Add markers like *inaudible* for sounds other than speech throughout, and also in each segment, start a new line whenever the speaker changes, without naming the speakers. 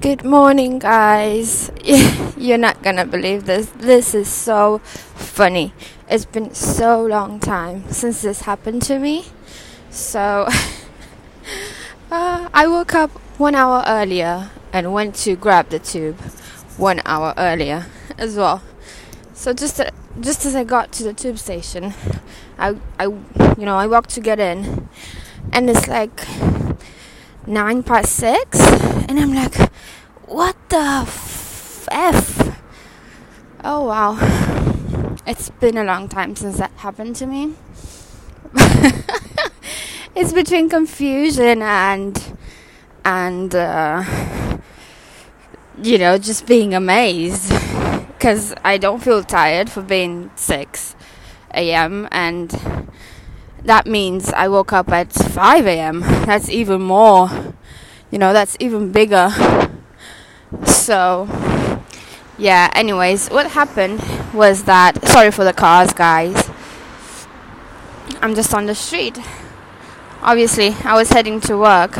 Good morning, guys. *laughs* You're not gonna believe this. This is so funny. It's been so long time since this happened to me. So, *laughs* uh, I woke up one hour earlier and went to grab the tube one hour earlier as well. So just uh, just as I got to the tube station, I I you know I walked to get in, and it's like nine past six, and I'm like, what the f? Oh wow, it's been a long time since that happened to me. *laughs* it's between confusion and and uh, you know just being amazed because I don't feel tired for being 6 a.m. and that means I woke up at 5 a.m. That's even more, you know, that's even bigger. So, yeah, anyways, what happened was that, sorry for the cars, guys. I'm just on the street. Obviously, I was heading to work.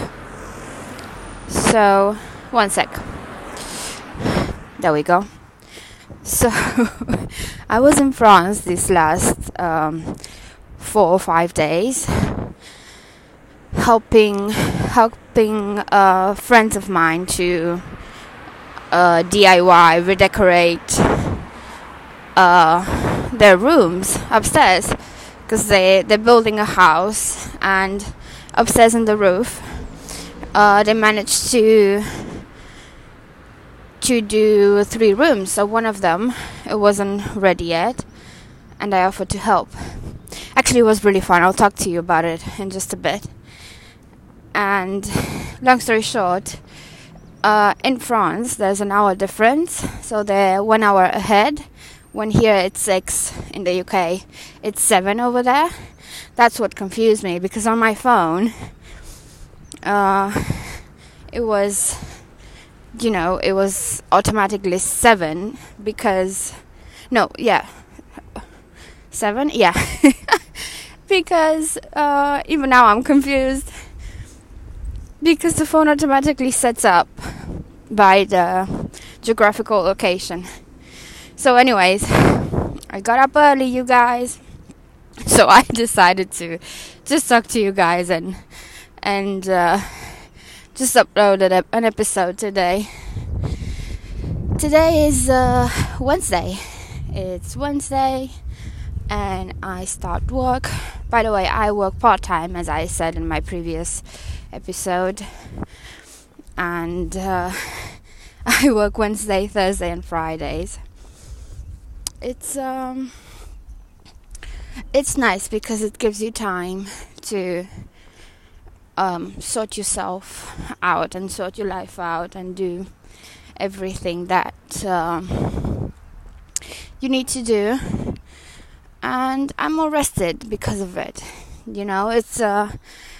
So, one sec. There we go. So, *laughs* I was in France this last um, four or five days helping helping uh, friends of mine to uh, DIY redecorate uh, their rooms upstairs. Because they they're building a house and upstairs in the roof uh, they managed to to do three rooms. So one of them it wasn't ready yet and I offered to help actually it was really fun. I'll talk to you about it in just a bit. And long story short, uh, in France there's an hour difference, so they're one hour ahead. When here it's six in the UK, it's seven over there. That's what confused me because on my phone, uh, it was, you know, it was automatically seven because, no, yeah, seven, yeah. *laughs* because uh, even now I'm confused because the phone automatically sets up by the geographical location. So, anyways, I got up early, you guys. So I *laughs* decided to just talk to you guys and and uh, just uploaded an episode today. Today is uh, Wednesday. It's Wednesday and I start work. By the way, I work part time, as I said in my previous episode, and uh, *laughs* I work Wednesday, Thursday, and Fridays. It's um, it's nice because it gives you time to um, sort yourself out and sort your life out and do everything that um, you need to do and I'm more rested because of it. You know, it's uh,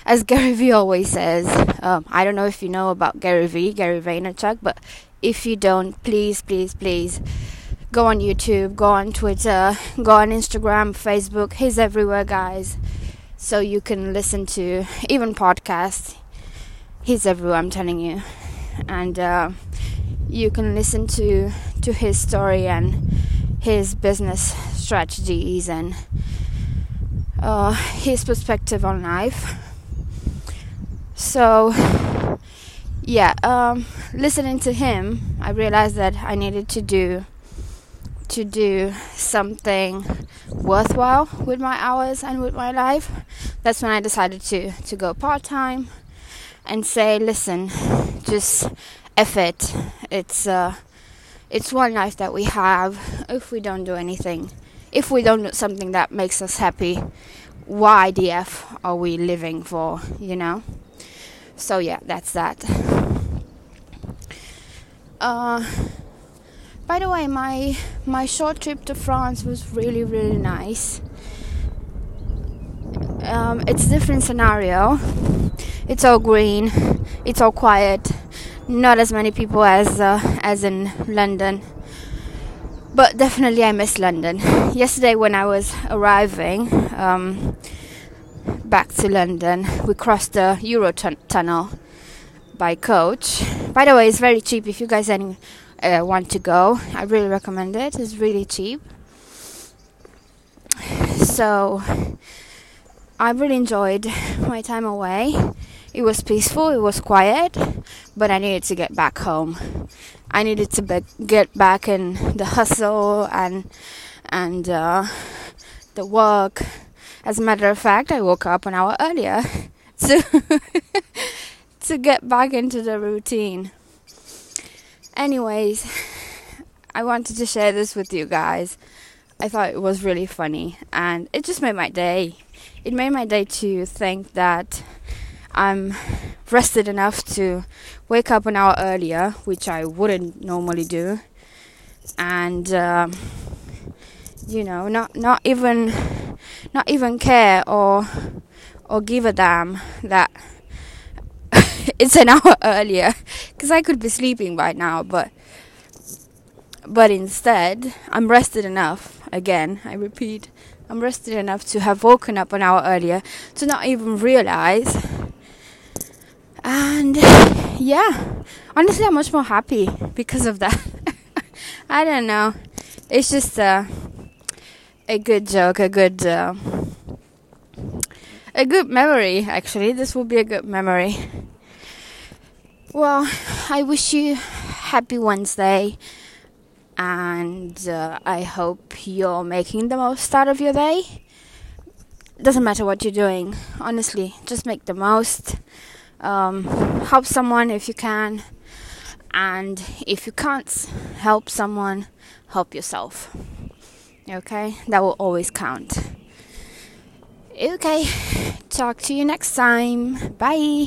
as Gary Vee always says. Um, I don't know if you know about Gary Vee, Gary Vaynerchuk, but if you don't, please, please, please go on YouTube, go on Twitter, go on Instagram, Facebook. He's everywhere, guys. So you can listen to even podcasts. He's everywhere. I'm telling you, and uh, you can listen to to his story and his business strategies and uh, his perspective on life. So, yeah, um, listening to him, I realized that I needed to do to do something worthwhile with my hours and with my life. That's when I decided to to go part time and say, listen, just F it. It's uh, it's one life that we have. If we don't do anything, if we don't do something that makes us happy, why the F are we living for, you know? So, yeah, that's that. Uh, by the way, my my short trip to France was really really nice. Um, it's a different scenario. It's all green. It's all quiet. Not as many people as uh, as in London but definitely I miss London. Yesterday, when I was arriving um, back to London, we crossed the Euro tunnel by Coach. By the way, it's very cheap if you guys any, uh, want to go. I really recommend it. It's really cheap. So I really enjoyed my time away. It was peaceful, it was quiet, but I needed to get back home. I needed to be- get back in the hustle and and uh, the work. As a matter of fact, I woke up an hour earlier *laughs* to to get back into the routine. Anyways, I wanted to share this with you guys. I thought it was really funny and it just made my day. It made my day to think that I'm rested enough to wake up an hour earlier, which I wouldn't normally do, and um, you know, not not even not even care or or give a damn that *laughs* it's an hour *laughs* earlier because I could be sleeping by now, but but instead I'm rested enough. Again, I repeat, I'm rested enough to have woken up an hour earlier to not even realize. And yeah, honestly, I'm much more happy because of that. *laughs* I don't know. It's just uh, a good joke, a good. Uh, a good memory actually this will be a good memory well i wish you happy wednesday and uh, i hope you're making the most out of your day doesn't matter what you're doing honestly just make the most um, help someone if you can. And if you can't help someone help yourself. Okay? That will always count. Okay, talk to you next time. Bye.